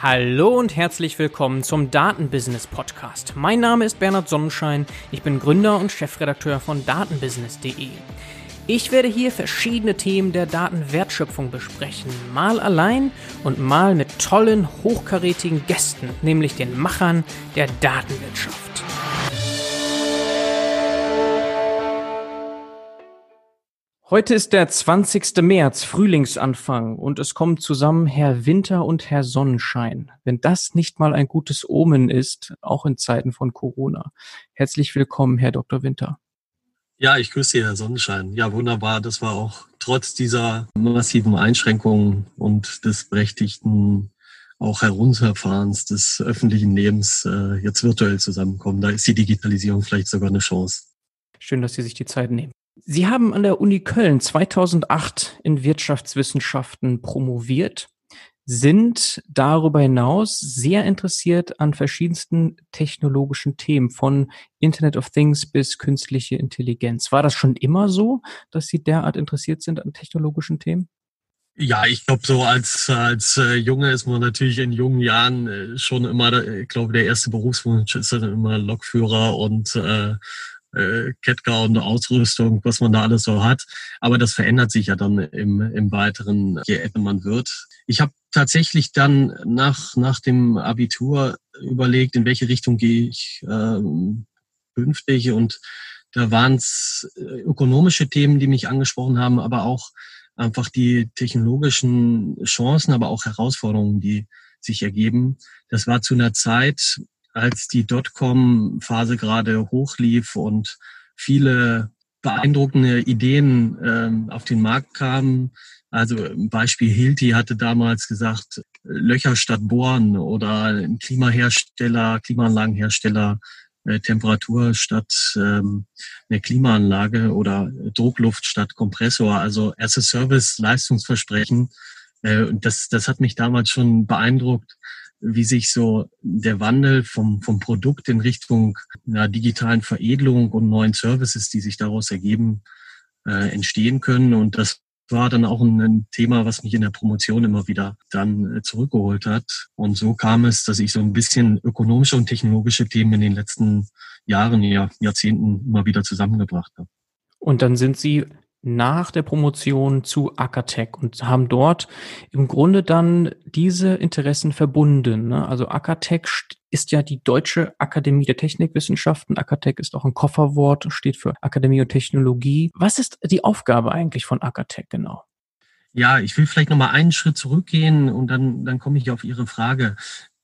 Hallo und herzlich willkommen zum Datenbusiness Podcast. Mein Name ist Bernhard Sonnenschein, ich bin Gründer und Chefredakteur von datenbusiness.de. Ich werde hier verschiedene Themen der Datenwertschöpfung besprechen, mal allein und mal mit tollen, hochkarätigen Gästen, nämlich den Machern der Datenwirtschaft. Heute ist der 20. März, Frühlingsanfang, und es kommen zusammen Herr Winter und Herr Sonnenschein. Wenn das nicht mal ein gutes Omen ist, auch in Zeiten von Corona. Herzlich willkommen, Herr Dr. Winter. Ja, ich grüße Sie, Herr Sonnenschein. Ja, wunderbar. Das war auch trotz dieser massiven Einschränkungen und des berechtigten auch Herunterfahrens des öffentlichen Lebens äh, jetzt virtuell zusammenkommen. Da ist die Digitalisierung vielleicht sogar eine Chance. Schön, dass Sie sich die Zeit nehmen. Sie haben an der Uni Köln 2008 in Wirtschaftswissenschaften promoviert, sind darüber hinaus sehr interessiert an verschiedensten technologischen Themen, von Internet of Things bis künstliche Intelligenz. War das schon immer so, dass Sie derart interessiert sind an technologischen Themen? Ja, ich glaube, so als, als äh, Junge ist man natürlich in jungen Jahren äh, schon immer, ich glaube, der erste Berufswunsch ist dann immer Lokführer und äh, äh, und Ausrüstung, was man da alles so hat. Aber das verändert sich ja dann im, im Weiteren, je älter man wird. Ich habe tatsächlich dann nach, nach dem Abitur überlegt, in welche Richtung gehe ich äh, künftig. Und da waren es äh, ökonomische Themen, die mich angesprochen haben, aber auch einfach die technologischen Chancen, aber auch Herausforderungen, die sich ergeben. Das war zu einer Zeit, als die Dotcom-Phase gerade hochlief und viele beeindruckende Ideen ähm, auf den Markt kamen. Also Beispiel Hilti hatte damals gesagt, Löcher statt Bohren oder ein Klimahersteller, Klimaanlagenhersteller, äh, Temperatur statt ähm, eine Klimaanlage oder Druckluft statt Kompressor. Also as a Service Leistungsversprechen. Äh, das, das hat mich damals schon beeindruckt wie sich so der Wandel vom, vom Produkt in Richtung einer digitalen Veredelung und neuen Services, die sich daraus ergeben, äh, entstehen können. Und das war dann auch ein, ein, Thema, was mich in der Promotion immer wieder dann äh, zurückgeholt hat. Und so kam es, dass ich so ein bisschen ökonomische und technologische Themen in den letzten Jahren, ja, Jahrzehnten immer wieder zusammengebracht habe. Und dann sind Sie nach der Promotion zu Acatec und haben dort im Grunde dann diese Interessen verbunden. Ne? Also Acatec ist ja die Deutsche Akademie der Technikwissenschaften. Acatec ist auch ein Kofferwort, steht für Akademie und Technologie. Was ist die Aufgabe eigentlich von Acatec genau? Ja, ich will vielleicht noch mal einen Schritt zurückgehen und dann, dann komme ich auf Ihre Frage.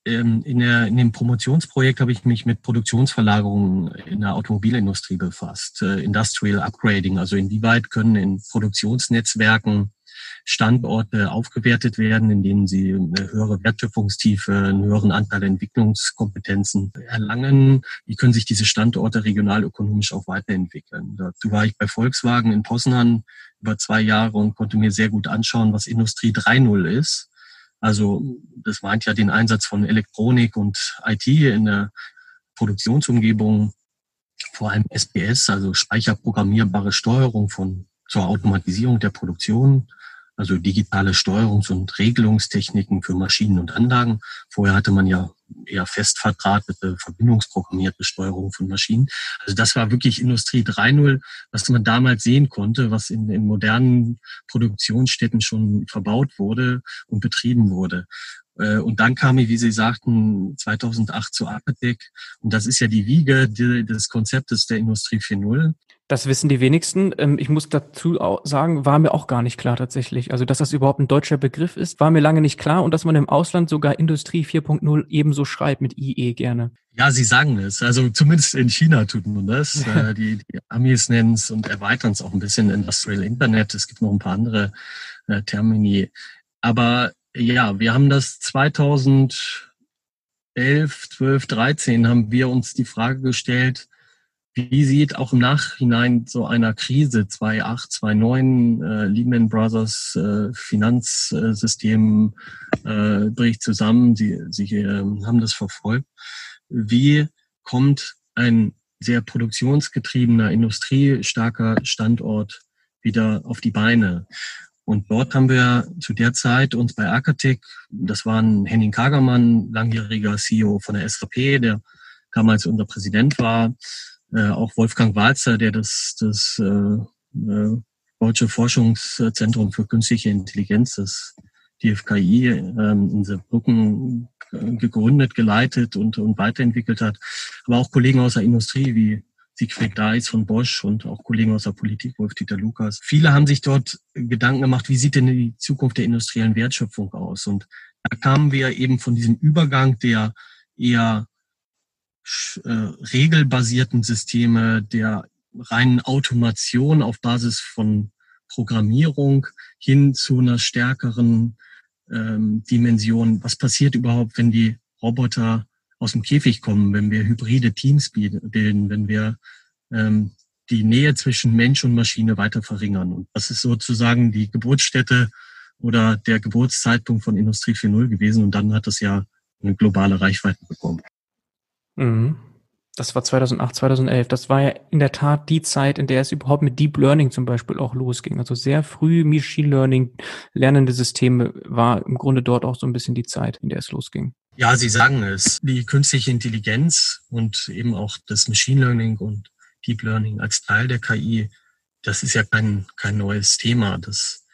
Ähm, in, der, in dem Promotionsprojekt habe ich mich mit Produktionsverlagerungen in der Automobilindustrie befasst. Äh, Industrial Upgrading, also inwieweit können in Produktionsnetzwerken Standorte aufgewertet werden, in denen sie eine höhere Wertschöpfungstiefe, einen höheren Anteil Entwicklungskompetenzen erlangen. Wie können sich diese Standorte regionalökonomisch auch weiterentwickeln? Dazu war ich bei Volkswagen in Poznan über zwei Jahre und konnte mir sehr gut anschauen, was Industrie 3.0 ist also das meint ja den Einsatz von Elektronik und IT in der Produktionsumgebung, vor allem SPS, also speicherprogrammierbare Steuerung von zur Automatisierung der Produktion, also digitale Steuerungs- und Regelungstechniken für Maschinen und Anlagen. Vorher hatte man ja eher fest verdrahtete, verbindungsprogrammierte Steuerung von Maschinen. Also das war wirklich Industrie 3.0, was man damals sehen konnte, was in, in modernen Produktionsstätten schon verbaut wurde und betrieben wurde. Äh, und dann kam ich, wie Sie sagten, 2008 zu Apetec. Und das ist ja die Wiege des Konzeptes der Industrie 4.0. Das wissen die wenigsten. Ähm, ich muss dazu sagen, war mir auch gar nicht klar tatsächlich. Also, dass das überhaupt ein deutscher Begriff ist, war mir lange nicht klar und dass man im Ausland sogar Industrie 4.0 ebenso schreibt mit IE gerne. Ja, Sie sagen es. Also zumindest in China tut man das. Äh, die, die Amis nennen es und erweitern es auch ein bisschen Industrial Internet. Es gibt noch ein paar andere äh, Termini. Aber ja, wir haben das 2011, 12, 13 haben wir uns die Frage gestellt, wie sieht auch im Nachhinein so einer Krise 2008, 2009 äh, Lehman Brothers äh, Finanzsystem äh, bricht zusammen, Sie, Sie äh, haben das verfolgt. Wie kommt ein sehr produktionsgetriebener, industriestarker Standort wieder auf die Beine? Und dort haben wir zu der Zeit uns bei Arcatec, das waren Henning Kagermann, langjähriger CEO von der SAP, der damals unser Präsident war, äh, auch Wolfgang Walzer, der das, das äh, äh, Deutsche Forschungszentrum für künstliche Intelligenz, das DFKI, ähm, in Saarbrücken gegründet, geleitet und, und weiterentwickelt hat. Aber auch Kollegen aus der Industrie wie Siegfried Deis von Bosch und auch Kollegen aus der Politik, Wolf-Dieter Lukas. Viele haben sich dort Gedanken gemacht, wie sieht denn die Zukunft der industriellen Wertschöpfung aus? Und da kamen wir eben von diesem Übergang der eher äh, regelbasierten Systeme, der reinen Automation auf Basis von Programmierung hin zu einer stärkeren ähm, Dimension. Was passiert überhaupt, wenn die Roboter aus dem Käfig kommen, wenn wir hybride Teams bilden, wenn wir ähm, die Nähe zwischen Mensch und Maschine weiter verringern. Und das ist sozusagen die Geburtsstätte oder der Geburtszeitpunkt von Industrie 4.0 gewesen. Und dann hat das ja eine globale Reichweite bekommen. Mhm. Das war 2008, 2011. Das war ja in der Tat die Zeit, in der es überhaupt mit Deep Learning zum Beispiel auch losging. Also sehr früh Machine Learning, lernende Systeme war im Grunde dort auch so ein bisschen die Zeit, in der es losging. Ja, Sie sagen es. Die künstliche Intelligenz und eben auch das Machine Learning und Deep Learning als Teil der KI, das ist ja kein, kein neues Thema. Das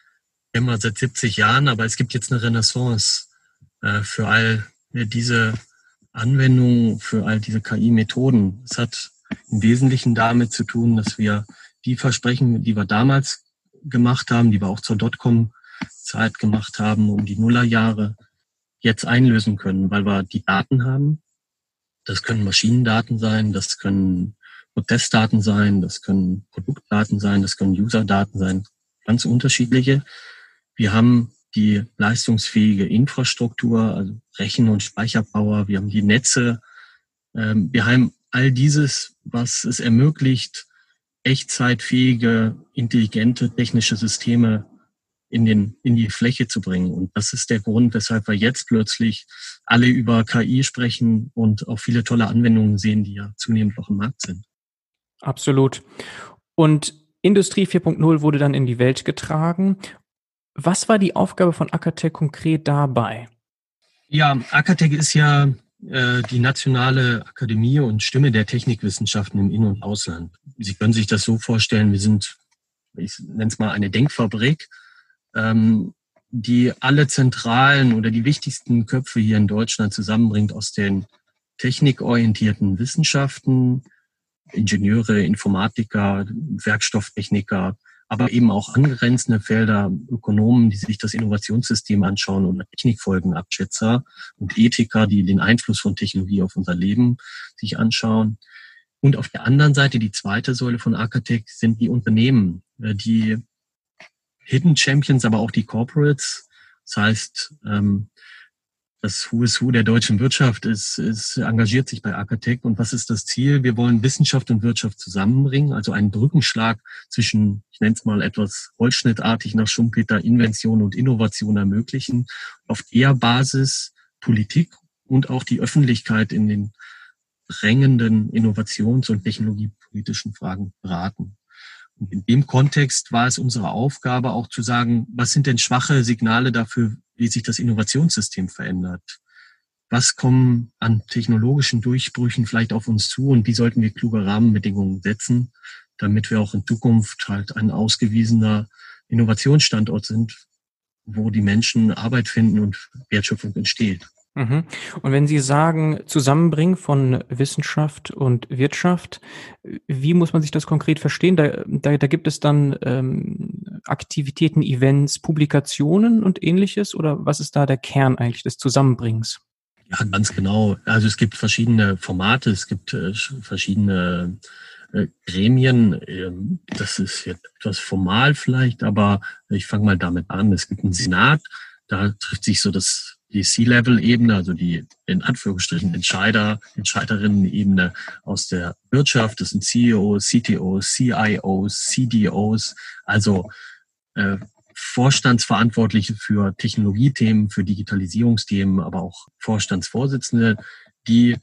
wir seit 70 Jahren, aber es gibt jetzt eine Renaissance äh, für all diese Anwendungen, für all diese KI-Methoden. Es hat im Wesentlichen damit zu tun, dass wir die Versprechen, die wir damals gemacht haben, die wir auch zur Dotcom-Zeit gemacht haben, um die Nullerjahre, jetzt einlösen können, weil wir die Daten haben. Das können Maschinendaten sein, das können Prozessdaten sein, das können Produktdaten sein, das können Userdaten sein, ganz unterschiedliche. Wir haben die leistungsfähige Infrastruktur, also Rechen- und Speicherpower, wir haben die Netze, ähm, wir haben all dieses, was es ermöglicht, echtzeitfähige, intelligente technische Systeme in, den, in die Fläche zu bringen. Und das ist der Grund, weshalb wir jetzt plötzlich alle über KI sprechen und auch viele tolle Anwendungen sehen, die ja zunehmend auch im Markt sind. Absolut. Und Industrie 4.0 wurde dann in die Welt getragen. Was war die Aufgabe von Akatec konkret dabei? Ja, Akatec ist ja äh, die nationale Akademie und Stimme der Technikwissenschaften im In- und Ausland. Sie können sich das so vorstellen, wir sind, ich nenne es mal eine Denkfabrik ähm, die alle zentralen oder die wichtigsten Köpfe hier in Deutschland zusammenbringt aus den technikorientierten Wissenschaften, Ingenieure, Informatiker, Werkstofftechniker, aber eben auch angrenzende Felder, Ökonomen, die sich das Innovationssystem anschauen und Technikfolgenabschätzer und Ethiker, die den Einfluss von Technologie auf unser Leben sich anschauen. Und auf der anderen Seite, die zweite Säule von Architect, sind die Unternehmen, äh, die Hidden Champions, aber auch die Corporates. Das heißt, ähm, das Who is Who der deutschen Wirtschaft ist, ist engagiert sich bei Architect. Und was ist das Ziel? Wir wollen Wissenschaft und Wirtschaft zusammenbringen, also einen Brückenschlag zwischen, ich nenne es mal etwas holzschnittartig nach Schumpeter, Invention und Innovation ermöglichen. Auf der Basis Politik und auch die Öffentlichkeit in den drängenden Innovations- und technologiepolitischen Fragen beraten. In dem Kontext war es unsere Aufgabe auch zu sagen, was sind denn schwache Signale dafür, wie sich das Innovationssystem verändert? Was kommen an technologischen Durchbrüchen vielleicht auf uns zu und wie sollten wir kluge Rahmenbedingungen setzen, damit wir auch in Zukunft halt ein ausgewiesener Innovationsstandort sind, wo die Menschen Arbeit finden und Wertschöpfung entsteht. Mhm. Und wenn Sie sagen, Zusammenbringen von Wissenschaft und Wirtschaft, wie muss man sich das konkret verstehen? Da, da, da gibt es dann ähm, Aktivitäten, Events, Publikationen und ähnliches? Oder was ist da der Kern eigentlich des Zusammenbringens? Ja, ganz genau. Also es gibt verschiedene Formate, es gibt äh, verschiedene äh, Gremien. Ähm, das ist jetzt etwas formal vielleicht, aber ich fange mal damit an. Es gibt einen Senat, da trifft sich so das die C-Level-Ebene, also die in Anführungsstrichen Entscheider, Entscheiderinnen-Ebene aus der Wirtschaft, das sind CEOs, CTOs, CIOs, CDOs, also äh, Vorstandsverantwortliche für Technologiethemen, für Digitalisierungsthemen, aber auch Vorstandsvorsitzende, die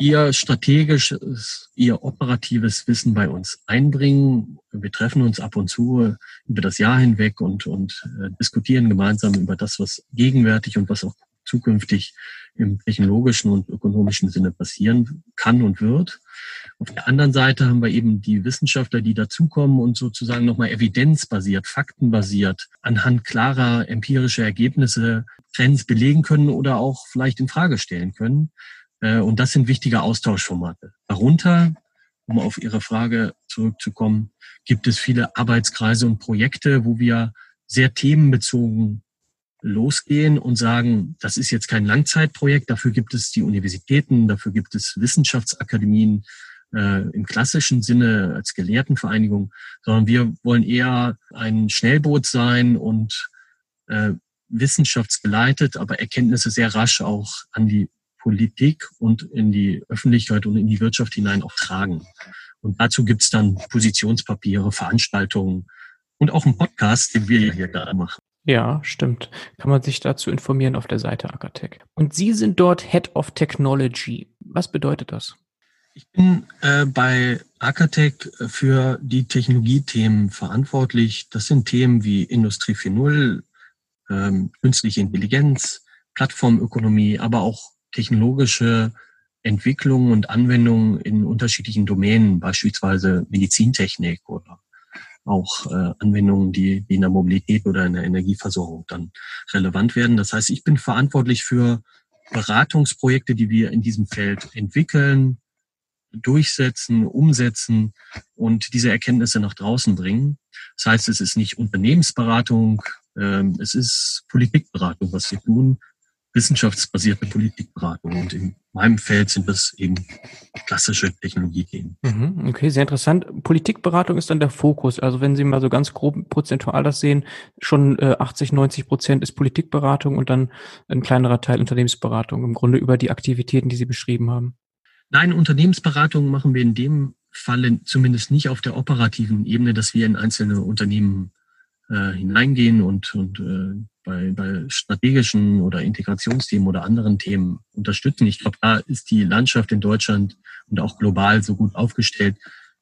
ihr strategisches, ihr operatives Wissen bei uns einbringen. Wir treffen uns ab und zu über das Jahr hinweg und, und äh, diskutieren gemeinsam über das, was gegenwärtig und was auch zukünftig im technologischen und ökonomischen Sinne passieren kann und wird. Auf der anderen Seite haben wir eben die Wissenschaftler, die dazukommen und sozusagen nochmal evidenzbasiert, faktenbasiert, anhand klarer empirischer Ergebnisse Trends belegen können oder auch vielleicht in Frage stellen können. Äh, und das sind wichtige Austauschformate. Darunter, um auf Ihre Frage zurückzukommen, gibt es viele Arbeitskreise und Projekte, wo wir sehr themenbezogen losgehen und sagen, das ist jetzt kein Langzeitprojekt, dafür gibt es die Universitäten, dafür gibt es Wissenschaftsakademien äh, im klassischen Sinne als Gelehrtenvereinigung, sondern wir wollen eher ein Schnellboot sein und äh, wissenschaftsgeleitet, aber Erkenntnisse sehr rasch auch an die Politik und in die Öffentlichkeit und in die Wirtschaft hinein auch tragen. Und dazu gibt's dann Positionspapiere, Veranstaltungen und auch einen Podcast, den wir hier gerade machen. Ja, stimmt. Kann man sich dazu informieren auf der Seite Akatech. Und Sie sind dort Head of Technology. Was bedeutet das? Ich bin äh, bei Akatech für die Technologiethemen verantwortlich. Das sind Themen wie Industrie 4.0, ähm, künstliche Intelligenz, Plattformökonomie, aber auch technologische Entwicklungen und Anwendungen in unterschiedlichen Domänen, beispielsweise Medizintechnik oder auch äh, Anwendungen, die, die in der Mobilität oder in der Energieversorgung dann relevant werden. Das heißt, ich bin verantwortlich für Beratungsprojekte, die wir in diesem Feld entwickeln, durchsetzen, umsetzen und diese Erkenntnisse nach draußen bringen. Das heißt, es ist nicht Unternehmensberatung, ähm, es ist Politikberatung, was wir tun wissenschaftsbasierte Politikberatung. Und in meinem Feld sind das eben klassische Technologiethemen. Mhm, okay, sehr interessant. Politikberatung ist dann der Fokus. Also wenn Sie mal so ganz grob prozentual das sehen, schon äh, 80, 90 Prozent ist Politikberatung und dann ein kleinerer Teil Unternehmensberatung. Im Grunde über die Aktivitäten, die Sie beschrieben haben. Nein, Unternehmensberatung machen wir in dem Falle zumindest nicht auf der operativen Ebene, dass wir in einzelne Unternehmen äh, hineingehen und, und äh, bei, bei strategischen oder Integrationsthemen oder anderen Themen unterstützen. Ich glaube, da ist die Landschaft in Deutschland und auch global so gut aufgestellt.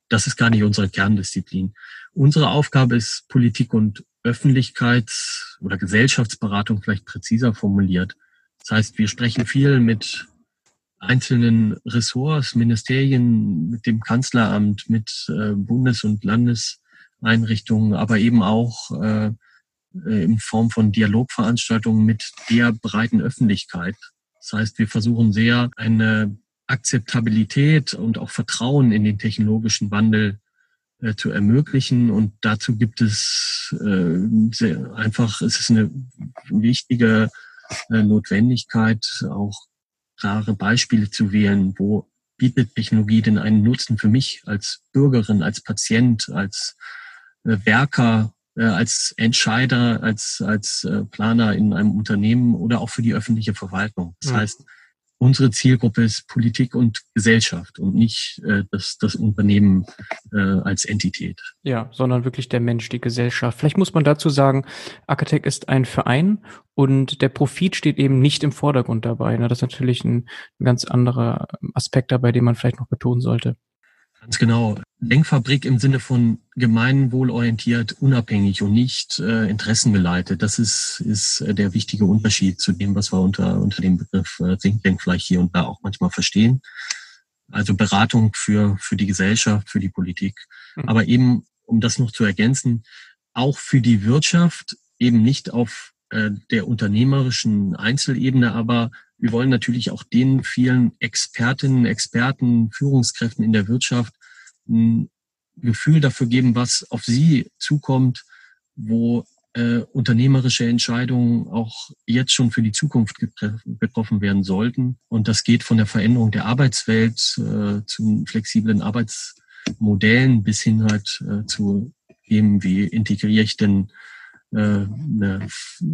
Das ist gar nicht unsere Kerndisziplin. Unsere Aufgabe ist Politik und Öffentlichkeits- oder Gesellschaftsberatung vielleicht präziser formuliert. Das heißt, wir sprechen viel mit einzelnen Ressorts, Ministerien, mit dem Kanzleramt, mit äh, Bundes- und Landeseinrichtungen, aber eben auch äh, äh, in Form von Dialogveranstaltungen mit der breiten Öffentlichkeit. Das heißt, wir versuchen sehr eine Akzeptabilität und auch Vertrauen in den technologischen Wandel äh, zu ermöglichen. Und dazu gibt es äh, sehr einfach, es ist eine wichtige äh, Notwendigkeit, auch klare Beispiele zu wählen, wo bietet Technologie denn einen Nutzen für mich als Bürgerin, als Patient, als Werker äh, als Entscheider, als, als äh, Planer in einem Unternehmen oder auch für die öffentliche Verwaltung. Das mhm. heißt, unsere Zielgruppe ist Politik und Gesellschaft und nicht äh, das, das Unternehmen äh, als Entität. Ja, sondern wirklich der Mensch, die Gesellschaft. Vielleicht muss man dazu sagen, Architect ist ein Verein und der Profit steht eben nicht im Vordergrund dabei. Ne? Das ist natürlich ein, ein ganz anderer Aspekt dabei, den man vielleicht noch betonen sollte. Ganz genau. Denkfabrik im Sinne von gemeinwohlorientiert, unabhängig und nicht äh, interessengeleitet. Das ist, ist äh, der wichtige Unterschied zu dem, was wir unter, unter dem Begriff äh, Think Tank vielleicht hier und da auch manchmal verstehen. Also Beratung für, für die Gesellschaft, für die Politik. Mhm. Aber eben, um das noch zu ergänzen, auch für die Wirtschaft, eben nicht auf äh, der unternehmerischen Einzelebene, aber wir wollen natürlich auch den vielen Expertinnen, Experten, Führungskräften in der Wirtschaft ein Gefühl dafür geben, was auf sie zukommt, wo äh, unternehmerische Entscheidungen auch jetzt schon für die Zukunft getroffen werden sollten. Und das geht von der Veränderung der Arbeitswelt äh, zu flexiblen Arbeitsmodellen bis hin halt äh, zu Themen wie integriere ich denn äh, eine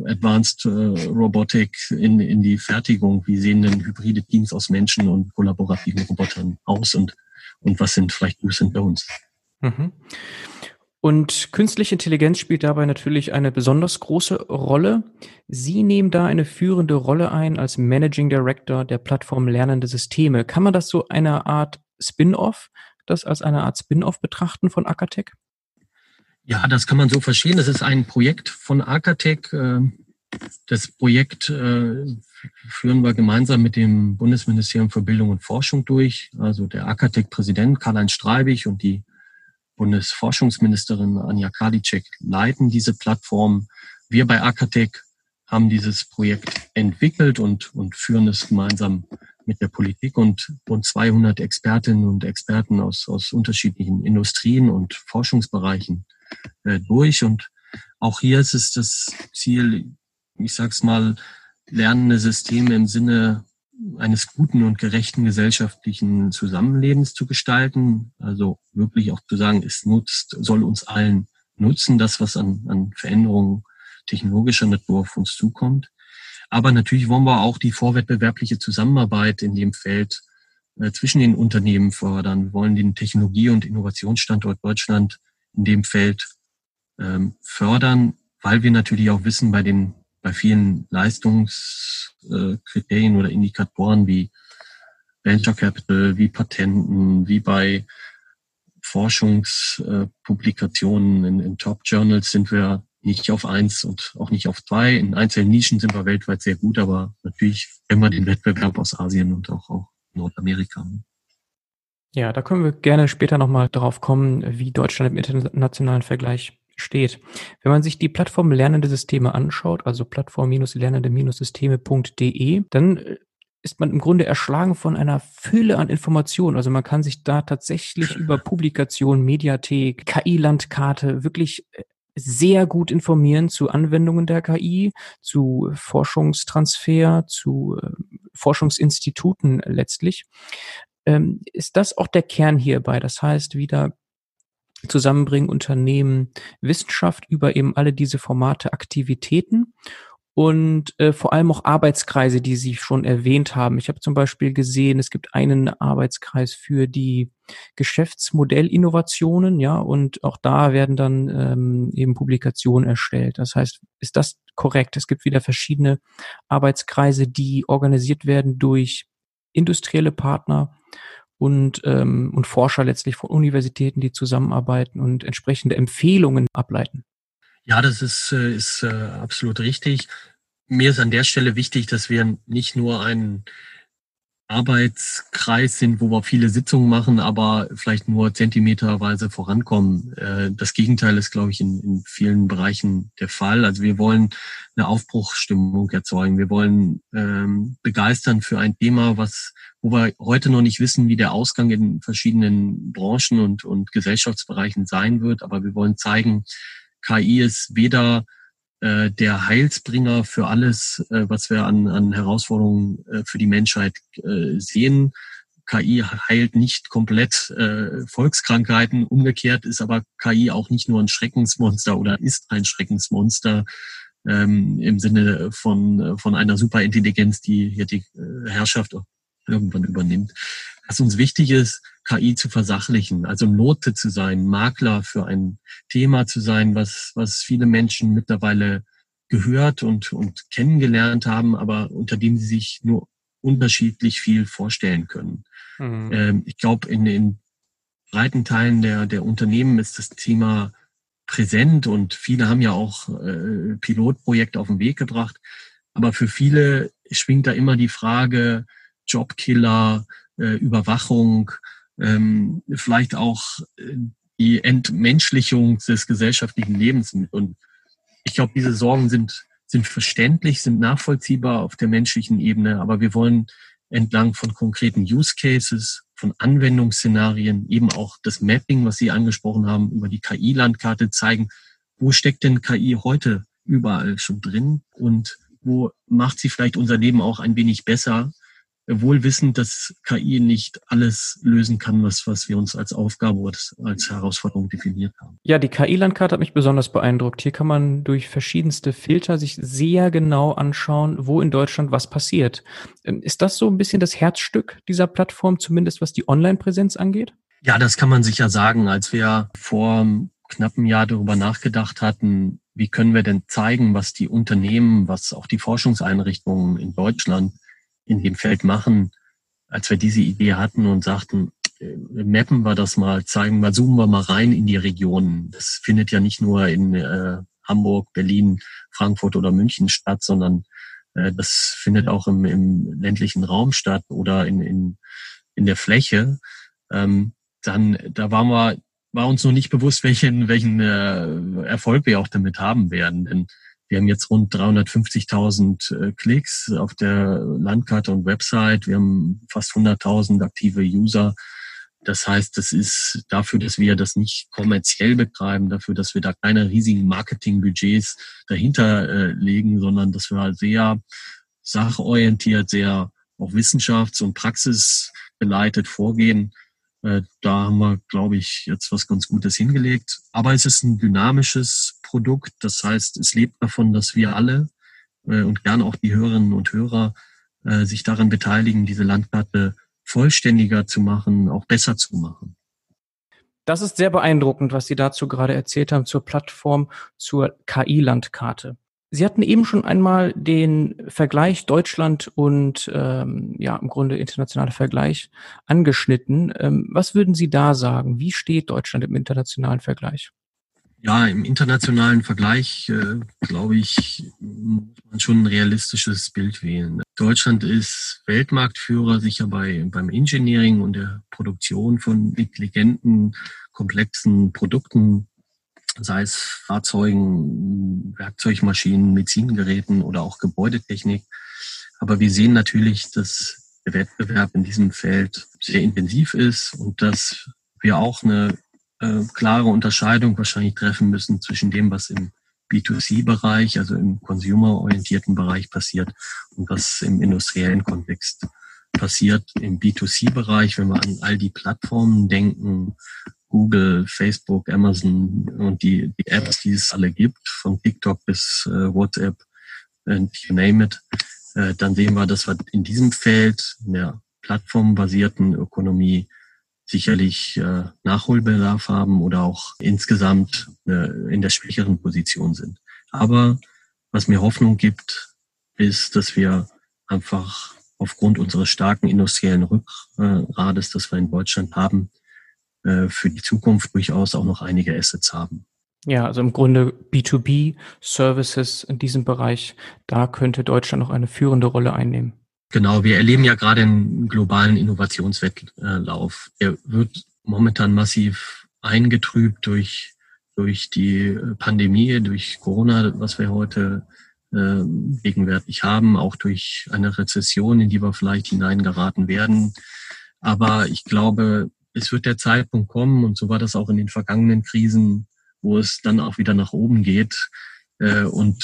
Advanced äh, Robotic in, in die Fertigung. Wie sehen denn hybride Teams aus Menschen und kollaborativen Robotern aus und, und was sind vielleicht Do's and Don'ts? Mhm. Und künstliche Intelligenz spielt dabei natürlich eine besonders große Rolle. Sie nehmen da eine führende Rolle ein als Managing Director der Plattform Lernende Systeme. Kann man das so eine Art Spin-off, das als eine Art Spin-off betrachten von Akatech? Ja, das kann man so verstehen. Das ist ein Projekt von Akatech. Das Projekt äh, führen wir gemeinsam mit dem Bundesministerium für Bildung und Forschung durch. Also der Akatech-Präsident Karl-Heinz Streibig und die Bundesforschungsministerin Anja Karliczek leiten diese Plattform. Wir bei Akatech haben dieses Projekt entwickelt und, und führen es gemeinsam mit der Politik und rund 200 Expertinnen und Experten aus, aus unterschiedlichen Industrien und Forschungsbereichen äh, durch. Und auch hier ist es das Ziel, ich sag's mal, lernende Systeme im Sinne eines guten und gerechten gesellschaftlichen Zusammenlebens zu gestalten. Also wirklich auch zu sagen, es nutzt, soll uns allen nutzen, das, was an, an Veränderungen technologischer Natur auf uns zukommt. Aber natürlich wollen wir auch die vorwettbewerbliche Zusammenarbeit in dem Feld äh, zwischen den Unternehmen fördern. Wir wollen den Technologie- und Innovationsstandort Deutschland in dem Feld ähm, fördern, weil wir natürlich auch wissen, bei den bei vielen Leistungskriterien oder Indikatoren wie Venture Capital, wie Patenten, wie bei Forschungspublikationen in, in Top Journals sind wir nicht auf eins und auch nicht auf zwei. In einzelnen Nischen sind wir weltweit sehr gut, aber natürlich immer den Wettbewerb aus Asien und auch, auch Nordamerika. Ja, da können wir gerne später nochmal drauf kommen, wie Deutschland im internationalen Vergleich steht. Wenn man sich die Plattform Lernende Systeme anschaut, also plattform-lernende-systeme.de, dann äh, ist man im Grunde erschlagen von einer Fülle an Informationen. Also man kann sich da tatsächlich über Publikation, Mediathek, KI-Landkarte wirklich äh, sehr gut informieren zu Anwendungen der KI, zu Forschungstransfer, zu äh, Forschungsinstituten letztlich. Ähm, ist das auch der Kern hierbei? Das heißt, wieder zusammenbringen Unternehmen, Wissenschaft über eben alle diese Formate, Aktivitäten und äh, vor allem auch Arbeitskreise, die Sie schon erwähnt haben. Ich habe zum Beispiel gesehen, es gibt einen Arbeitskreis für die Geschäftsmodellinnovationen, ja, und auch da werden dann ähm, eben Publikationen erstellt. Das heißt, ist das korrekt? Es gibt wieder verschiedene Arbeitskreise, die organisiert werden durch industrielle Partner und, ähm, und Forscher letztlich von Universitäten, die zusammenarbeiten und entsprechende Empfehlungen ableiten. Ja, das ist, äh, ist äh, absolut richtig. Mir ist an der Stelle wichtig, dass wir nicht nur einen Arbeitskreis sind, wo wir viele Sitzungen machen, aber vielleicht nur zentimeterweise vorankommen. Äh, das Gegenteil ist, glaube ich, in, in vielen Bereichen der Fall. Also wir wollen eine Aufbruchsstimmung erzeugen. Wir wollen ähm, begeistern für ein Thema, was, wo wir heute noch nicht wissen, wie der Ausgang in verschiedenen Branchen und, und Gesellschaftsbereichen sein wird. Aber wir wollen zeigen, KI ist weder äh, der Heilsbringer für alles, äh, was wir an, an Herausforderungen äh, für die Menschheit äh, sehen. KI heilt nicht komplett äh, Volkskrankheiten. Umgekehrt ist aber KI auch nicht nur ein Schreckensmonster oder ist ein Schreckensmonster ähm, im Sinne von, von einer Superintelligenz, die hier die äh, Herrschaft irgendwann übernimmt. Was uns wichtig ist, KI zu versachlichen, also Note zu sein, Makler für ein Thema zu sein, was, was viele Menschen mittlerweile gehört und, und kennengelernt haben, aber unter dem sie sich nur unterschiedlich viel vorstellen können. Mhm. Ähm, ich glaube, in den breiten Teilen der, der Unternehmen ist das Thema präsent und viele haben ja auch äh, Pilotprojekte auf den Weg gebracht. Aber für viele schwingt da immer die Frage, Jobkiller, äh, Überwachung, ähm, vielleicht auch äh, die Entmenschlichung des gesellschaftlichen Lebens. Und ich glaube, diese Sorgen sind, sind verständlich, sind nachvollziehbar auf der menschlichen Ebene, aber wir wollen entlang von konkreten Use Cases, von Anwendungsszenarien, eben auch das Mapping, was Sie angesprochen haben, über die KI-Landkarte zeigen, wo steckt denn KI heute überall schon drin? Und wo macht sie vielleicht unser Leben auch ein wenig besser wohl wissend, dass KI nicht alles lösen kann, was, was wir uns als Aufgabe oder als Herausforderung definiert haben. Ja, die KI-Landkarte hat mich besonders beeindruckt. Hier kann man durch verschiedenste Filter sich sehr genau anschauen, wo in Deutschland was passiert. Ähm, ist das so ein bisschen das Herzstück dieser Plattform, zumindest was die Online-Präsenz angeht? Ja, das kann man sicher sagen. Als wir vor knappen Jahr darüber nachgedacht hatten, wie können wir denn zeigen, was die Unternehmen, was auch die Forschungseinrichtungen in Deutschland in dem Feld machen, als wir diese Idee hatten und sagten, äh, mappen wir das mal, zeigen wir, zoomen wir mal rein in die Regionen. Das findet ja nicht nur in äh, Hamburg, Berlin, Frankfurt oder München statt, sondern äh, das findet auch im, im ländlichen Raum statt oder in, in, in der Fläche. Ähm, dann, da waren wir war uns noch nicht bewusst, welchen, welchen äh, Erfolg wir auch damit haben werden. Denn wir haben jetzt rund 350.000 äh, Klicks auf der Landkarte und Website. Wir haben fast 100.000 aktive User. Das heißt, das ist dafür, dass wir das nicht kommerziell betreiben, dafür, dass wir da keine riesigen Marketingbudgets dahinter äh, legen, sondern dass wir halt sehr sachorientiert, sehr auch wissenschafts- und praxisbeleitet vorgehen da haben wir, glaube ich, jetzt was ganz Gutes hingelegt. Aber es ist ein dynamisches Produkt. Das heißt, es lebt davon, dass wir alle äh, und gern auch die Hörerinnen und Hörer äh, sich daran beteiligen, diese Landkarte vollständiger zu machen, auch besser zu machen. Das ist sehr beeindruckend, was Sie dazu gerade erzählt haben zur Plattform, zur KI-Landkarte. Sie hatten eben schon einmal den Vergleich Deutschland und ähm, ja im Grunde internationaler Vergleich angeschnitten. Ähm, was würden Sie da sagen? Wie steht Deutschland im internationalen Vergleich? Ja, im internationalen Vergleich, äh, glaube ich, muss man schon ein realistisches Bild wählen. Deutschland ist Weltmarktführer sicher bei, beim Engineering und der Produktion von intelligenten, komplexen Produkten sei es Fahrzeugen, Werkzeugmaschinen, Medizingeräten oder auch Gebäudetechnik. Aber wir sehen natürlich, dass der Wettbewerb in diesem Feld sehr intensiv ist und dass wir auch eine äh, klare Unterscheidung wahrscheinlich treffen müssen zwischen dem, was im B2C-Bereich, also im consumer-orientierten Bereich passiert und was im industriellen Kontext passiert. Im B2C-Bereich, wenn wir an all die Plattformen denken, Google, Facebook, Amazon und die, die Apps, die es alle gibt, von TikTok bis äh, WhatsApp and you name it, äh, dann sehen wir, dass wir in diesem Feld in der plattformbasierten Ökonomie sicherlich äh, Nachholbedarf haben oder auch insgesamt äh, in der schwächeren Position sind. Aber was mir Hoffnung gibt, ist, dass wir einfach aufgrund unseres starken industriellen Rückgrades, das wir in Deutschland haben, äh, für die Zukunft durchaus auch noch einige Assets haben. Ja, also im Grunde B2B Services in diesem Bereich, da könnte Deutschland noch eine führende Rolle einnehmen. Genau, wir erleben ja gerade einen globalen Innovationswettlauf. Der wird momentan massiv eingetrübt durch, durch die Pandemie, durch Corona, was wir heute äh, gegenwärtig haben, auch durch eine Rezession, in die wir vielleicht hineingeraten werden. Aber ich glaube, es wird der Zeitpunkt kommen, und so war das auch in den vergangenen Krisen, wo es dann auch wieder nach oben geht. Äh, und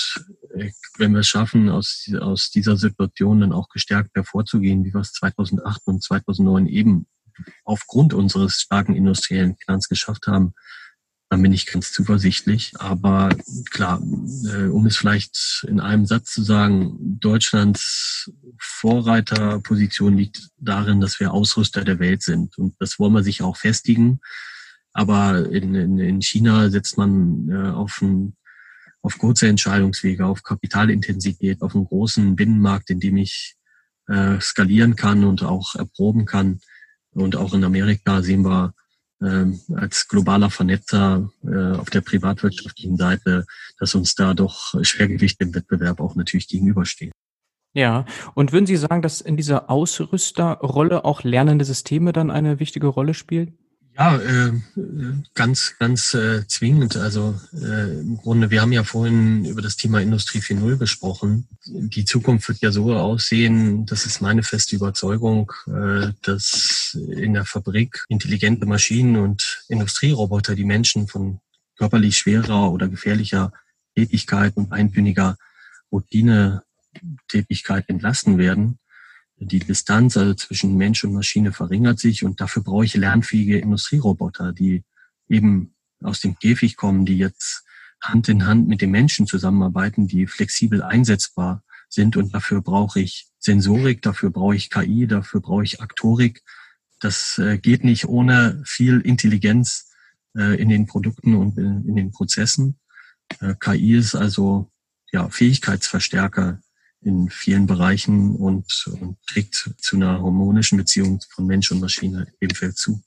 äh, wenn wir es schaffen, aus, aus dieser Situation dann auch gestärkt hervorzugehen, wie wir es 2008 und 2009 eben aufgrund unseres starken industriellen Kerns geschafft haben, dann bin ich ganz zuversichtlich. Aber klar, äh, um es vielleicht in einem Satz zu sagen, Deutschlands Vorreiterposition liegt darin, dass wir Ausrüster der Welt sind. Und das wollen wir sich auch festigen. Aber in, in, in China setzt man äh, auf, ein, auf kurze Entscheidungswege, auf Kapitalintensität, auf einen großen Binnenmarkt, in dem ich äh, skalieren kann und auch erproben kann. Und auch in Amerika sehen wir als globaler Vernetzer äh, auf der privatwirtschaftlichen Seite, dass uns da doch Schwergewichte im Wettbewerb auch natürlich gegenüberstehen. Ja, und würden Sie sagen, dass in dieser Ausrüsterrolle auch lernende Systeme dann eine wichtige Rolle spielen? Ja, äh, ganz, ganz äh, zwingend. Also äh, im Grunde, wir haben ja vorhin über das Thema Industrie 4.0 gesprochen. Die Zukunft wird ja so aussehen, das ist meine feste Überzeugung, äh, dass in der Fabrik intelligente Maschinen und Industrieroboter die Menschen von körperlich schwerer oder gefährlicher Tätigkeit und eintöniger Routine-Tätigkeit entlasten werden die Distanz also zwischen Mensch und Maschine verringert sich und dafür brauche ich lernfähige Industrieroboter, die eben aus dem Käfig kommen, die jetzt Hand in Hand mit dem Menschen zusammenarbeiten, die flexibel einsetzbar sind und dafür brauche ich Sensorik, dafür brauche ich KI, dafür brauche ich Aktorik. Das äh, geht nicht ohne viel Intelligenz äh, in den Produkten und in, in den Prozessen. Äh, KI ist also ja, Fähigkeitsverstärker in vielen Bereichen und, und trägt zu einer harmonischen Beziehung von Mensch und Maschine ebenfalls zu.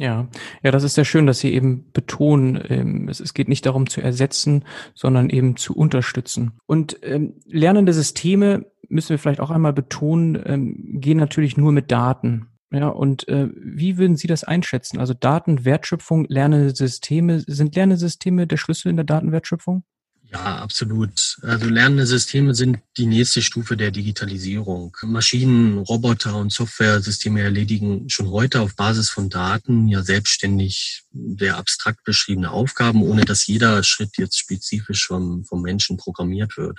Ja, ja, das ist sehr schön, dass Sie eben betonen, ähm, es, es geht nicht darum zu ersetzen, sondern eben zu unterstützen. Und ähm, lernende Systeme, müssen wir vielleicht auch einmal betonen, ähm, gehen natürlich nur mit Daten. Ja, und äh, wie würden Sie das einschätzen? Also Datenwertschöpfung, lernende Systeme, sind lernende Systeme der Schlüssel in der Datenwertschöpfung? Ja, absolut. Also lernende Systeme sind die nächste Stufe der Digitalisierung. Maschinen, Roboter und Softwaresysteme erledigen schon heute auf Basis von Daten ja selbstständig sehr abstrakt beschriebene Aufgaben, ohne dass jeder Schritt jetzt spezifisch vom, vom Menschen programmiert wird.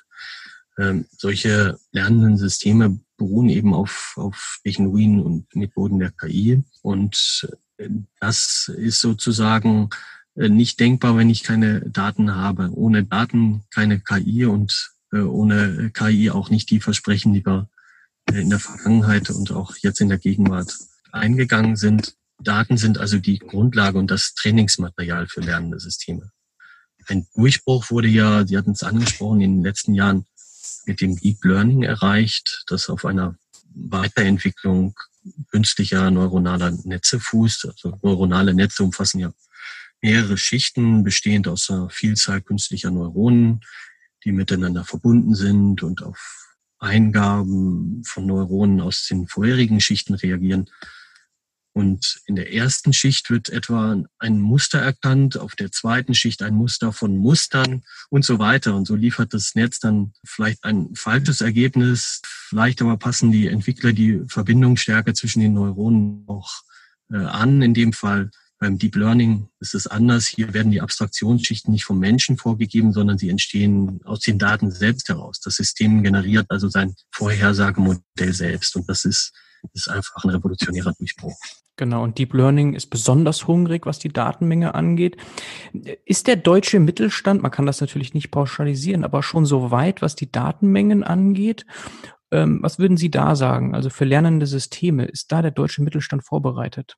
Ähm, solche lernenden Systeme beruhen eben auf, auf Technologien und Methoden der KI. Und äh, das ist sozusagen nicht denkbar, wenn ich keine Daten habe. Ohne Daten keine KI und äh, ohne KI auch nicht die Versprechen, die wir äh, in der Vergangenheit und auch jetzt in der Gegenwart eingegangen sind. Daten sind also die Grundlage und das Trainingsmaterial für lernende Systeme. Ein Durchbruch wurde ja, Sie hatten es angesprochen, in den letzten Jahren mit dem Deep Learning erreicht, das auf einer Weiterentwicklung künstlicher neuronaler Netze fußt. Also neuronale Netze umfassen ja mehrere Schichten bestehend aus einer Vielzahl künstlicher Neuronen, die miteinander verbunden sind und auf Eingaben von Neuronen aus den vorherigen Schichten reagieren. Und in der ersten Schicht wird etwa ein Muster erkannt, auf der zweiten Schicht ein Muster von Mustern und so weiter. Und so liefert das Netz dann vielleicht ein falsches Ergebnis. Vielleicht aber passen die Entwickler die Verbindungsstärke zwischen den Neuronen auch äh, an. In dem Fall beim Deep Learning ist es anders. Hier werden die Abstraktionsschichten nicht vom Menschen vorgegeben, sondern sie entstehen aus den Daten selbst heraus. Das System generiert also sein Vorhersagemodell selbst. Und das ist, ist einfach ein revolutionärer Durchbruch. Genau, und Deep Learning ist besonders hungrig, was die Datenmenge angeht. Ist der deutsche Mittelstand, man kann das natürlich nicht pauschalisieren, aber schon so weit, was die Datenmengen angeht? Ähm, was würden Sie da sagen? Also für lernende Systeme, ist da der deutsche Mittelstand vorbereitet?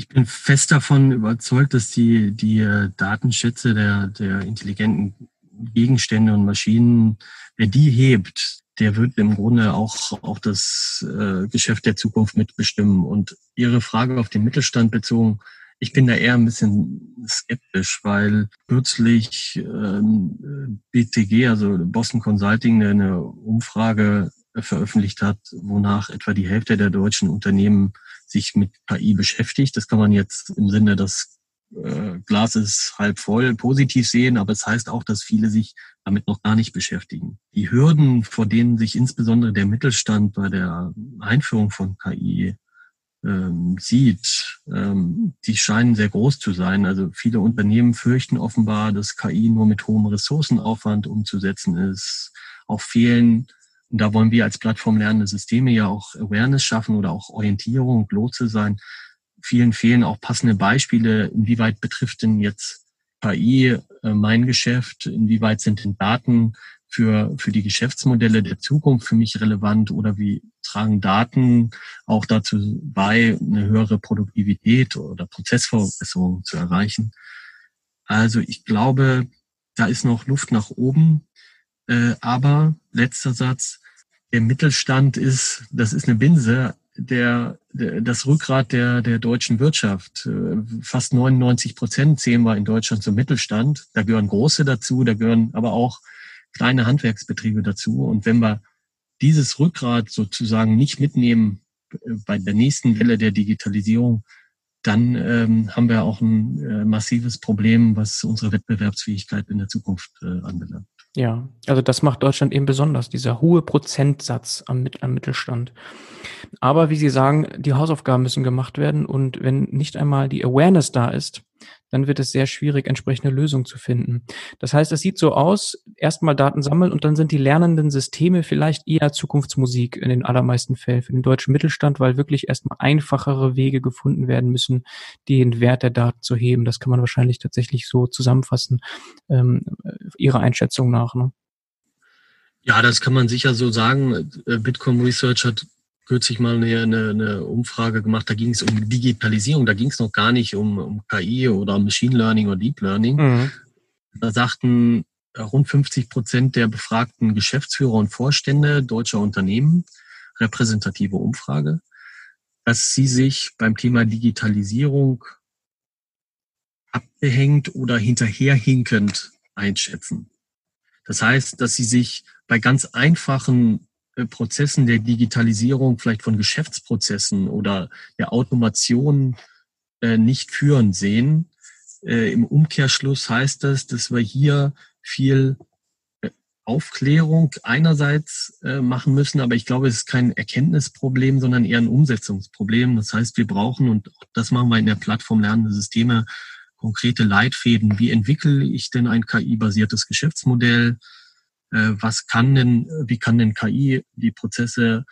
Ich bin fest davon überzeugt, dass die, die äh, Datenschätze der, der intelligenten Gegenstände und Maschinen, wer die hebt, der wird im Grunde auch, auch das äh, Geschäft der Zukunft mitbestimmen. Und Ihre Frage auf den Mittelstand bezogen, ich bin da eher ein bisschen skeptisch, weil kürzlich ähm, BTG, also Boston Consulting, eine Umfrage veröffentlicht hat, wonach etwa die Hälfte der deutschen Unternehmen sich mit KI beschäftigt. Das kann man jetzt im Sinne des äh, Glas ist halb voll positiv sehen, aber es heißt auch, dass viele sich damit noch gar nicht beschäftigen. Die Hürden, vor denen sich insbesondere der Mittelstand bei der Einführung von KI ähm, sieht, ähm, die scheinen sehr groß zu sein. Also viele Unternehmen fürchten offenbar, dass KI nur mit hohem Ressourcenaufwand umzusetzen ist. Auch fehlen und da wollen wir als Plattform lernende Systeme ja auch Awareness schaffen oder auch Orientierung, Lotse sein. Vielen fehlen auch passende Beispiele. Inwieweit betrifft denn jetzt KI äh, mein Geschäft? Inwieweit sind denn Daten für, für die Geschäftsmodelle der Zukunft für mich relevant oder wie tragen Daten auch dazu bei, eine höhere Produktivität oder Prozessverbesserung zu erreichen? Also ich glaube, da ist noch Luft nach oben. Äh, aber letzter Satz, der Mittelstand ist, das ist eine Binse, der, der das Rückgrat der, der deutschen Wirtschaft. Äh, fast 99 Prozent zählen wir in Deutschland zum Mittelstand. Da gehören große dazu, da gehören aber auch kleine Handwerksbetriebe dazu. Und wenn wir dieses Rückgrat sozusagen nicht mitnehmen äh, bei der nächsten Welle der Digitalisierung, dann ähm, haben wir auch ein äh, massives Problem, was unsere Wettbewerbsfähigkeit in der Zukunft äh, anbelangt. Ja, also das macht Deutschland eben besonders, dieser hohe Prozentsatz am, am Mittelstand. Aber wie Sie sagen, die Hausaufgaben müssen gemacht werden und wenn nicht einmal die Awareness da ist, dann wird es sehr schwierig, entsprechende Lösungen zu finden. Das heißt, es sieht so aus, erstmal Daten sammeln und dann sind die lernenden Systeme vielleicht eher Zukunftsmusik in den allermeisten Fällen für den deutschen Mittelstand, weil wirklich erstmal einfachere Wege gefunden werden müssen, den Wert der Daten zu heben. Das kann man wahrscheinlich tatsächlich so zusammenfassen, ähm, Ihrer Einschätzung nach. Ne? Ja, das kann man sicher so sagen. Bitcoin Research hat kürzlich mal eine, eine, eine Umfrage gemacht, da ging es um Digitalisierung, da ging es noch gar nicht um, um KI oder Machine Learning oder Deep Learning. Mhm. Da sagten rund 50 Prozent der befragten Geschäftsführer und Vorstände deutscher Unternehmen, repräsentative Umfrage, dass sie sich beim Thema Digitalisierung abgehängt oder hinterherhinkend einschätzen. Das heißt, dass sie sich bei ganz einfachen äh, Prozessen der Digitalisierung, vielleicht von Geschäftsprozessen oder der Automation äh, nicht führen sehen. Äh, Im Umkehrschluss heißt das, dass wir hier viel Aufklärung einerseits machen müssen, aber ich glaube, es ist kein Erkenntnisproblem, sondern eher ein Umsetzungsproblem. Das heißt, wir brauchen, und das machen wir in der Plattform Lernende Systeme, konkrete Leitfäden. Wie entwickle ich denn ein KI-basiertes Geschäftsmodell? Äh, was kann denn, wie kann denn KI die Prozesse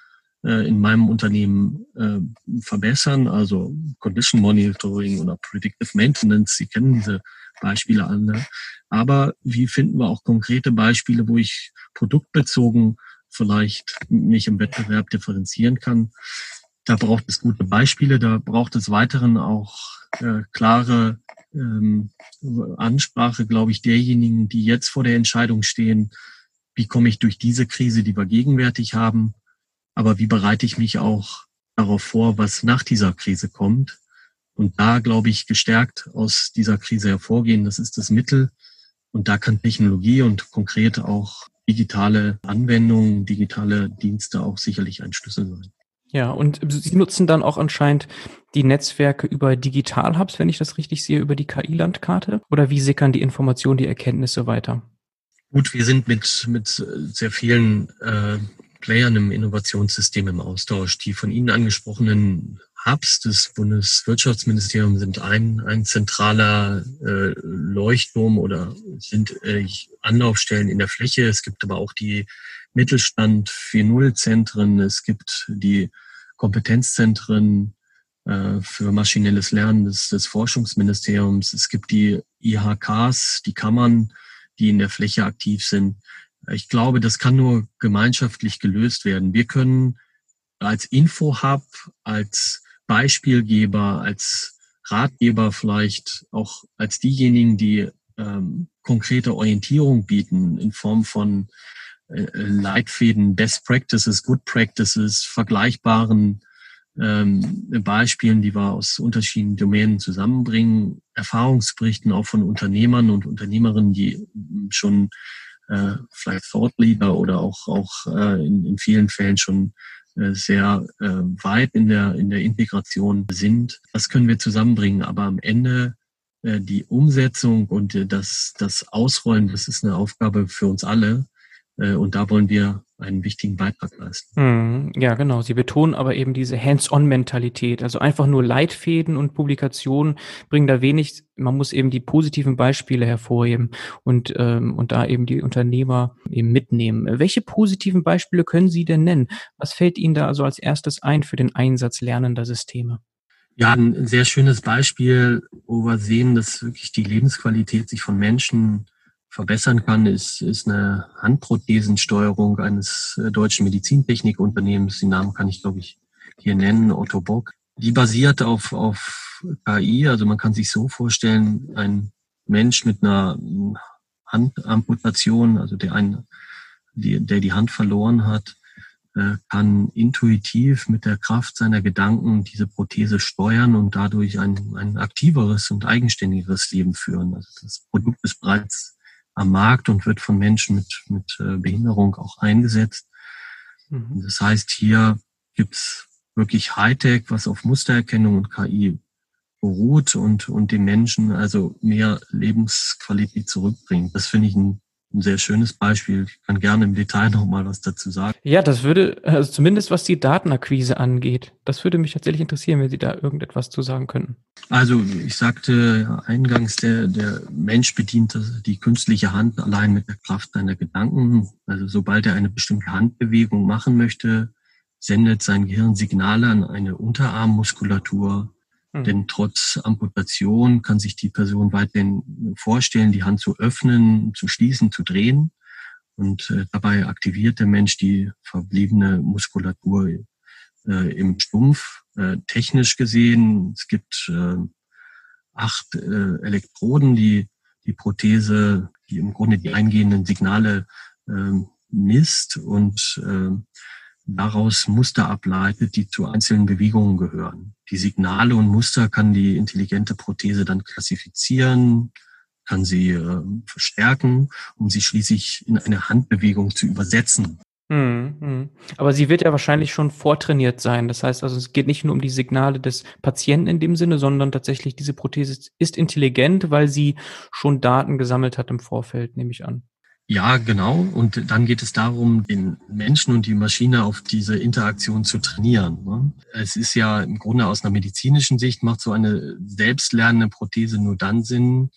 äh, in meinem Unternehmen äh, verbessern? Also Condition Monitoring oder Predictive Maintenance. Sie kennen diese Beispiele alle. Aber wie finden wir auch konkrete Beispiele, wo ich produktbezogen vielleicht mich im Wettbewerb differenzieren kann? Da braucht es gute Beispiele, da braucht es weiteren auch äh, klare ähm, Ansprache, glaube ich, derjenigen, die jetzt vor der Entscheidung stehen, wie komme ich durch diese Krise, die wir gegenwärtig haben, aber wie bereite ich mich auch darauf vor, was nach dieser Krise kommt. Und da, glaube ich, gestärkt aus dieser Krise hervorgehen, das ist das Mittel. Und da kann Technologie und konkret auch digitale Anwendungen, digitale Dienste auch sicherlich ein Schlüssel sein. Ja, und Sie nutzen dann auch anscheinend die Netzwerke über Digital-Hubs, wenn ich das richtig sehe, über die KI-Landkarte? Oder wie sickern die Informationen, die Erkenntnisse weiter? Gut, wir sind mit, mit sehr vielen äh, Playern im Innovationssystem im Austausch. Die von Ihnen angesprochenen Hubs des Bundeswirtschaftsministeriums sind ein, ein zentraler äh, Leuchtturm oder sind äh, Anlaufstellen in der Fläche. Es gibt aber auch die Mittelstand 4.0 Zentren, es gibt die Kompetenzzentren äh, für maschinelles Lernen des, des Forschungsministeriums, es gibt die IHKs, die Kammern, die in der Fläche aktiv sind. Ich glaube, das kann nur gemeinschaftlich gelöst werden. Wir können als Info-Hub, als Beispielgeber, als Ratgeber vielleicht auch als diejenigen, die ähm, konkrete Orientierung bieten in Form von äh, Leitfäden, Best Practices, Good Practices, vergleichbaren ähm, Beispielen, die wir aus unterschiedlichen Domänen zusammenbringen, Erfahrungsberichten auch von Unternehmern und Unternehmerinnen, die schon äh, vielleicht Thought Leader oder auch, auch äh, in, in vielen Fällen schon äh, sehr äh, weit in der, in der Integration sind. Das können wir zusammenbringen, aber am Ende äh, die Umsetzung und äh, das, das Ausrollen, das ist eine Aufgabe für uns alle. Äh, und da wollen wir einen wichtigen Beitrag leisten. Mhm. Ja, genau. Sie betonen aber eben diese Hands-on-Mentalität. Also einfach nur Leitfäden und Publikationen bringen da wenig. Man muss eben die positiven Beispiele hervorheben und, ähm, und da eben die Unternehmer eben mitnehmen. Welche positiven Beispiele können Sie denn nennen? Was fällt Ihnen da also als erstes ein für den Einsatz lernender Systeme? Ja, ein sehr schönes Beispiel, wo wir sehen, dass wirklich die Lebensqualität sich von Menschen verbessern kann, ist, ist eine Handprothesensteuerung eines äh, deutschen Medizintechnikunternehmens. Den Namen kann ich, glaube ich, hier nennen, Otto Bock. Die basiert auf, auf KI. Also man kann sich so vorstellen, ein Mensch mit einer Handamputation, also der, ein, die, der die Hand verloren hat, äh, kann intuitiv mit der Kraft seiner Gedanken diese Prothese steuern und dadurch ein, ein aktiveres und eigenständigeres Leben führen. Also das Produkt ist bereits am Markt und wird von Menschen mit, mit äh, Behinderung auch eingesetzt. Mhm. Das heißt, hier gibt's wirklich Hightech, was auf Mustererkennung und KI beruht und, und den Menschen also mehr Lebensqualität zurückbringt. Das finde ich ein ein sehr schönes Beispiel. Ich kann gerne im Detail noch mal was dazu sagen. Ja, das würde, also zumindest was die Datenakquise angeht, das würde mich tatsächlich interessieren, wenn Sie da irgendetwas zu sagen könnten. Also ich sagte eingangs, der, der Mensch bedient die künstliche Hand allein mit der Kraft seiner Gedanken. Also sobald er eine bestimmte Handbewegung machen möchte, sendet sein Gehirn Signale an eine Unterarmmuskulatur, Mhm. Denn trotz Amputation kann sich die Person weiterhin vorstellen, die Hand zu öffnen, zu schließen, zu drehen. Und äh, dabei aktiviert der Mensch die verbliebene Muskulatur äh, im Stumpf äh, technisch gesehen. Es gibt äh, acht äh, Elektroden, die die Prothese, die im Grunde die eingehenden Signale äh, misst und äh, daraus Muster ableitet, die zu einzelnen Bewegungen gehören. Die Signale und Muster kann die intelligente Prothese dann klassifizieren, kann sie äh, verstärken, um sie schließlich in eine Handbewegung zu übersetzen. Hm, hm. Aber sie wird ja wahrscheinlich schon vortrainiert sein. Das heißt also, es geht nicht nur um die Signale des Patienten in dem Sinne, sondern tatsächlich diese Prothese ist intelligent, weil sie schon Daten gesammelt hat im Vorfeld, nehme ich an. Ja, genau. Und dann geht es darum, den Menschen und die Maschine auf diese Interaktion zu trainieren. Ne? Es ist ja im Grunde aus einer medizinischen Sicht macht so eine selbstlernende Prothese nur dann Sinn,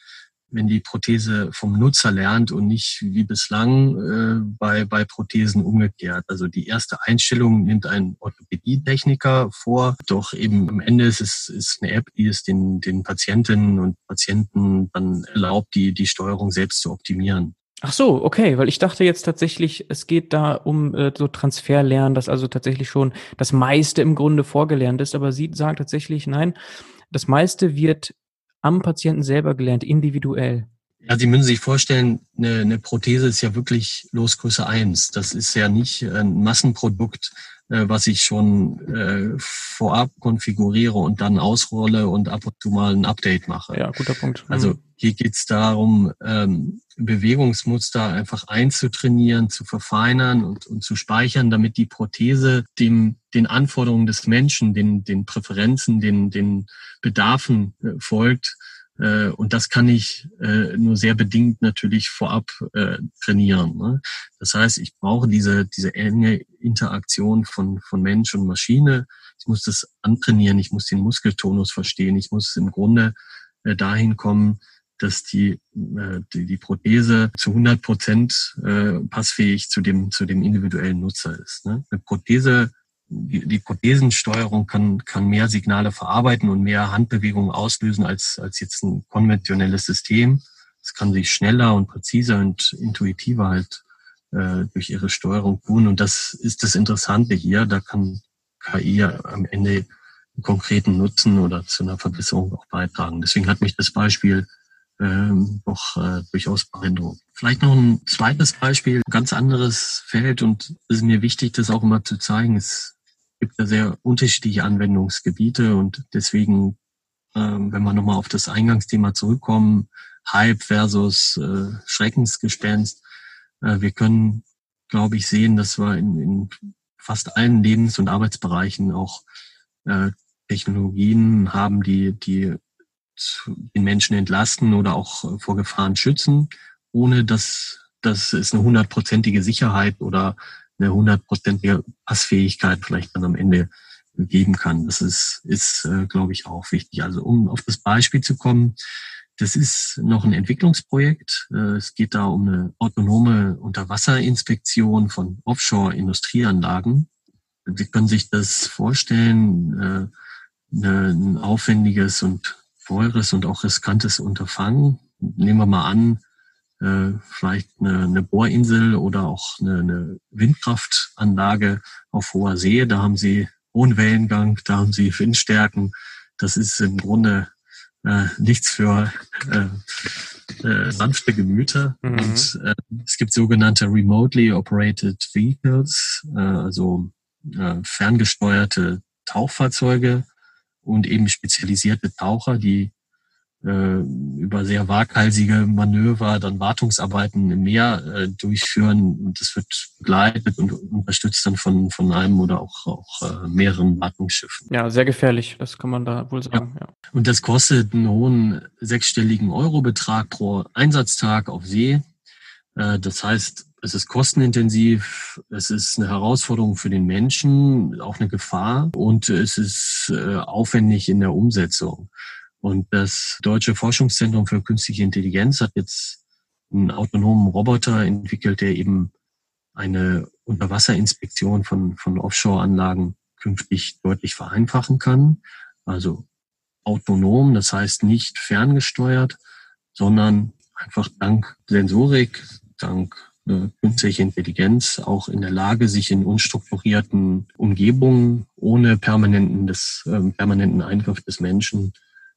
wenn die Prothese vom Nutzer lernt und nicht wie bislang äh, bei, bei Prothesen umgekehrt. Also die erste Einstellung nimmt ein Orthopädietechniker vor, doch eben am Ende ist es ist eine App, die es den, den Patientinnen und Patienten dann erlaubt, die, die Steuerung selbst zu optimieren. Ach so, okay, weil ich dachte jetzt tatsächlich, es geht da um äh, so Transferlernen, dass also tatsächlich schon das meiste im Grunde vorgelernt ist, aber sie sagt tatsächlich, nein, das meiste wird am Patienten selber gelernt, individuell? Ja, Sie müssen sich vorstellen, eine, eine Prothese ist ja wirklich Losgröße eins. Das ist ja nicht ein Massenprodukt, äh, was ich schon äh, vorab konfiguriere und dann ausrolle und ab und zu mal ein Update mache. Ja, guter Punkt. Also hier geht's darum, ähm, Bewegungsmuster einfach einzutrainieren, zu verfeinern und, und zu speichern, damit die Prothese dem, den Anforderungen des Menschen, den, den Präferenzen, den, den Bedarfen äh, folgt. Äh, und das kann ich äh, nur sehr bedingt natürlich vorab äh, trainieren. Ne? Das heißt, ich brauche diese, diese enge Interaktion von, von Mensch und Maschine. Ich muss das antrainieren, ich muss den Muskeltonus verstehen, ich muss im Grunde äh, dahin kommen, dass die, äh, die, die Prothese zu 100 Prozent äh, passfähig zu dem, zu dem individuellen Nutzer ist. Ne? Eine Prothese, die, die Prothesensteuerung kann, kann mehr Signale verarbeiten und mehr Handbewegungen auslösen als, als jetzt ein konventionelles System. Es kann sich schneller und präziser und intuitiver halt äh, durch ihre Steuerung tun. Und das ist das Interessante hier. Da kann KI am Ende einen konkreten Nutzen oder zu einer Verbesserung auch beitragen. Deswegen hat mich das Beispiel ähm, doch äh, durchaus beeindruckend. Vielleicht noch ein zweites Beispiel, ein ganz anderes Feld und es ist mir wichtig, das auch immer zu zeigen. Es gibt da sehr unterschiedliche Anwendungsgebiete und deswegen, ähm, wenn wir nochmal auf das Eingangsthema zurückkommen, Hype versus äh, Schreckensgespenst, äh, wir können, glaube ich, sehen, dass wir in, in fast allen Lebens- und Arbeitsbereichen auch äh, Technologien haben, die, die den Menschen entlasten oder auch vor Gefahren schützen, ohne dass, dass es eine hundertprozentige Sicherheit oder eine hundertprozentige Passfähigkeit vielleicht dann am Ende geben kann. Das ist, ist äh, glaube ich, auch wichtig. Also um auf das Beispiel zu kommen, das ist noch ein Entwicklungsprojekt. Äh, es geht da um eine autonome Unterwasserinspektion von Offshore-Industrieanlagen. Sie können sich das vorstellen, äh, ein aufwendiges und teures und auch riskantes Unterfangen. Nehmen wir mal an, äh, vielleicht eine, eine Bohrinsel oder auch eine, eine Windkraftanlage auf hoher See. Da haben Sie hohen Wellengang, da haben Sie Windstärken. Das ist im Grunde äh, nichts für äh, äh, sanfte Gemüter. Mhm. Und äh, es gibt sogenannte remotely operated vehicles, äh, also äh, ferngesteuerte Tauchfahrzeuge und eben spezialisierte Taucher, die äh, über sehr waghalsige Manöver dann Wartungsarbeiten im Meer äh, durchführen. Und das wird begleitet und unterstützt dann von, von einem oder auch, auch äh, mehreren Wartungsschiffen. Ja, sehr gefährlich, das kann man da wohl sagen. Ja. ja. Und das kostet einen hohen sechsstelligen Eurobetrag pro Einsatztag auf See. Äh, das heißt, es ist kostenintensiv, es ist eine Herausforderung für den Menschen, auch eine Gefahr und es ist äh, aufwendig in der Umsetzung. Und das Deutsche Forschungszentrum für Künstliche Intelligenz hat jetzt einen autonomen Roboter entwickelt, der eben eine Unterwasserinspektion von, von Offshore-Anlagen künftig deutlich vereinfachen kann. Also autonom, das heißt nicht ferngesteuert, sondern einfach dank Sensorik, dank künstliche Intelligenz auch in der Lage, sich in unstrukturierten Umgebungen ohne permanenten, des, äh, permanenten Eingriff des Menschen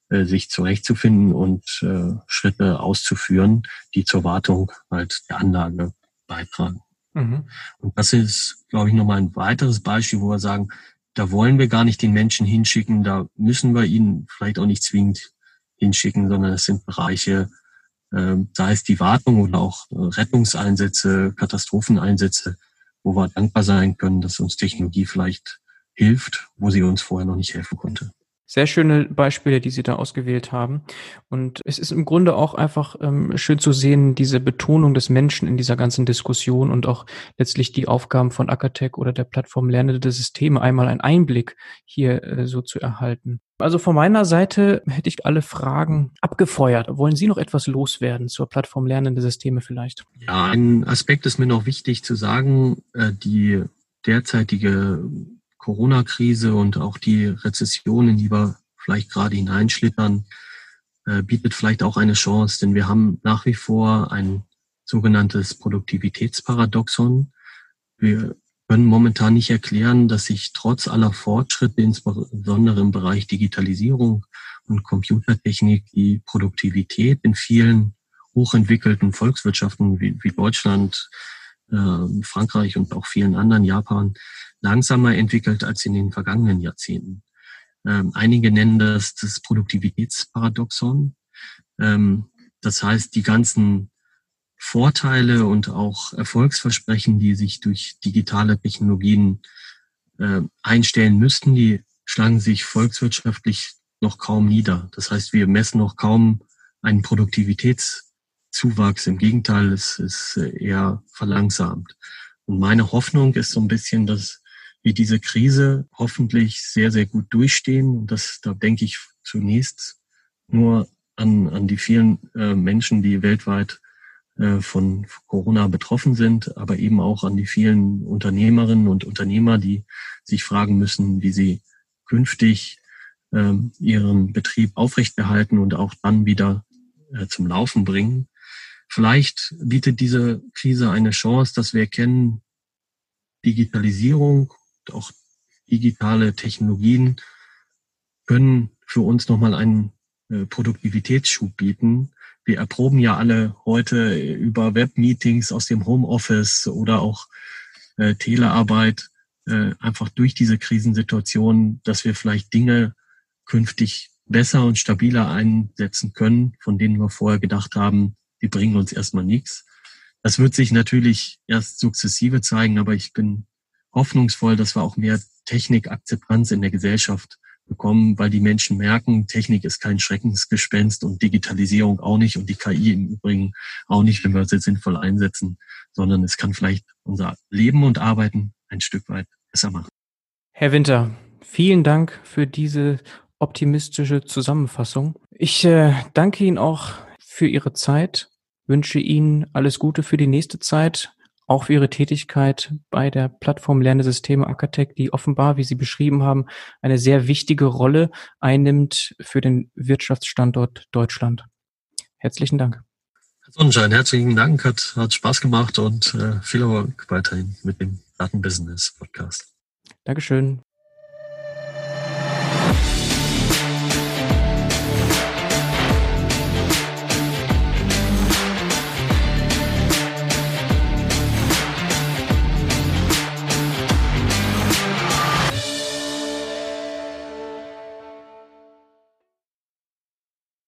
äh, sich zurechtzufinden und äh, Schritte auszuführen, die zur Wartung halt der Anlage beitragen. Mhm. Und das ist, glaube ich, nochmal ein weiteres Beispiel, wo wir sagen, da wollen wir gar nicht den Menschen hinschicken, da müssen wir ihn vielleicht auch nicht zwingend hinschicken, sondern es sind Bereiche, äh, sei es die Wartung oder auch äh, Rettungseinsätze, Katastropheneinsätze, wo wir dankbar sein können, dass uns Technologie vielleicht hilft, wo sie uns vorher noch nicht helfen konnte. Sehr schöne Beispiele, die Sie da ausgewählt haben. Und es ist im Grunde auch einfach ähm, schön zu sehen, diese Betonung des Menschen in dieser ganzen Diskussion und auch letztlich die Aufgaben von Acatec oder der Plattform Lernende Systeme einmal einen Einblick hier äh, so zu erhalten. Also von meiner Seite hätte ich alle Fragen abgefeuert. Wollen Sie noch etwas loswerden zur Plattform Lernende Systeme vielleicht? Ja, ein Aspekt ist mir noch wichtig zu sagen. Äh, die derzeitige Corona-Krise und auch die Rezession, in die wir vielleicht gerade hineinschlittern, äh, bietet vielleicht auch eine Chance, denn wir haben nach wie vor ein sogenanntes Produktivitätsparadoxon. Wir können momentan nicht erklären, dass sich trotz aller Fortschritte, insbesondere im Bereich Digitalisierung und Computertechnik, die Produktivität in vielen hochentwickelten Volkswirtschaften wie, wie Deutschland, äh, Frankreich und auch vielen anderen, Japan, langsamer entwickelt als in den vergangenen Jahrzehnten. Ähm, einige nennen das das Produktivitätsparadoxon. Ähm, das heißt, die ganzen Vorteile und auch Erfolgsversprechen, die sich durch digitale Technologien einstellen müssten, die schlagen sich volkswirtschaftlich noch kaum nieder. Das heißt, wir messen noch kaum einen Produktivitätszuwachs. Im Gegenteil, es ist eher verlangsamt. Und meine Hoffnung ist so ein bisschen, dass wir diese Krise hoffentlich sehr, sehr gut durchstehen. Und das, da denke ich zunächst nur an, an die vielen äh, Menschen, die weltweit äh, von Corona betroffen sind, aber eben auch an die vielen Unternehmerinnen und Unternehmer, die sich fragen müssen, wie sie künftig äh, ihren Betrieb aufrechterhalten und auch dann wieder äh, zum Laufen bringen. Vielleicht bietet diese Krise eine Chance, dass wir erkennen, Digitalisierung auch digitale Technologien können für uns nochmal einen äh, Produktivitätsschub bieten. Wir erproben ja alle heute über Webmeetings aus dem Homeoffice oder auch äh, Telearbeit äh, einfach durch diese Krisensituation, dass wir vielleicht Dinge künftig besser und stabiler einsetzen können, von denen wir vorher gedacht haben, die bringen uns erstmal nichts. Das wird sich natürlich erst sukzessive zeigen, aber ich bin hoffnungsvoll, dass wir auch mehr Technikakzeptanz in der Gesellschaft bekommen, weil die Menschen merken, Technik ist kein Schreckensgespenst und Digitalisierung auch nicht und die KI im Übrigen auch nicht, wenn wir sie sinnvoll einsetzen, sondern es kann vielleicht unser Leben und Arbeiten ein Stück weit besser machen. Herr Winter, vielen Dank für diese optimistische Zusammenfassung. Ich äh, danke Ihnen auch für Ihre Zeit, wünsche Ihnen alles Gute für die nächste Zeit auch für Ihre Tätigkeit bei der Plattform Lernesysteme Acatec, die offenbar, wie Sie beschrieben haben, eine sehr wichtige Rolle einnimmt für den Wirtschaftsstandort Deutschland. Herzlichen Dank. Herr Sonnenschein, herzlichen Dank, hat, hat Spaß gemacht und äh, viel Erfolg weiterhin mit dem Datenbusiness Podcast. Dankeschön.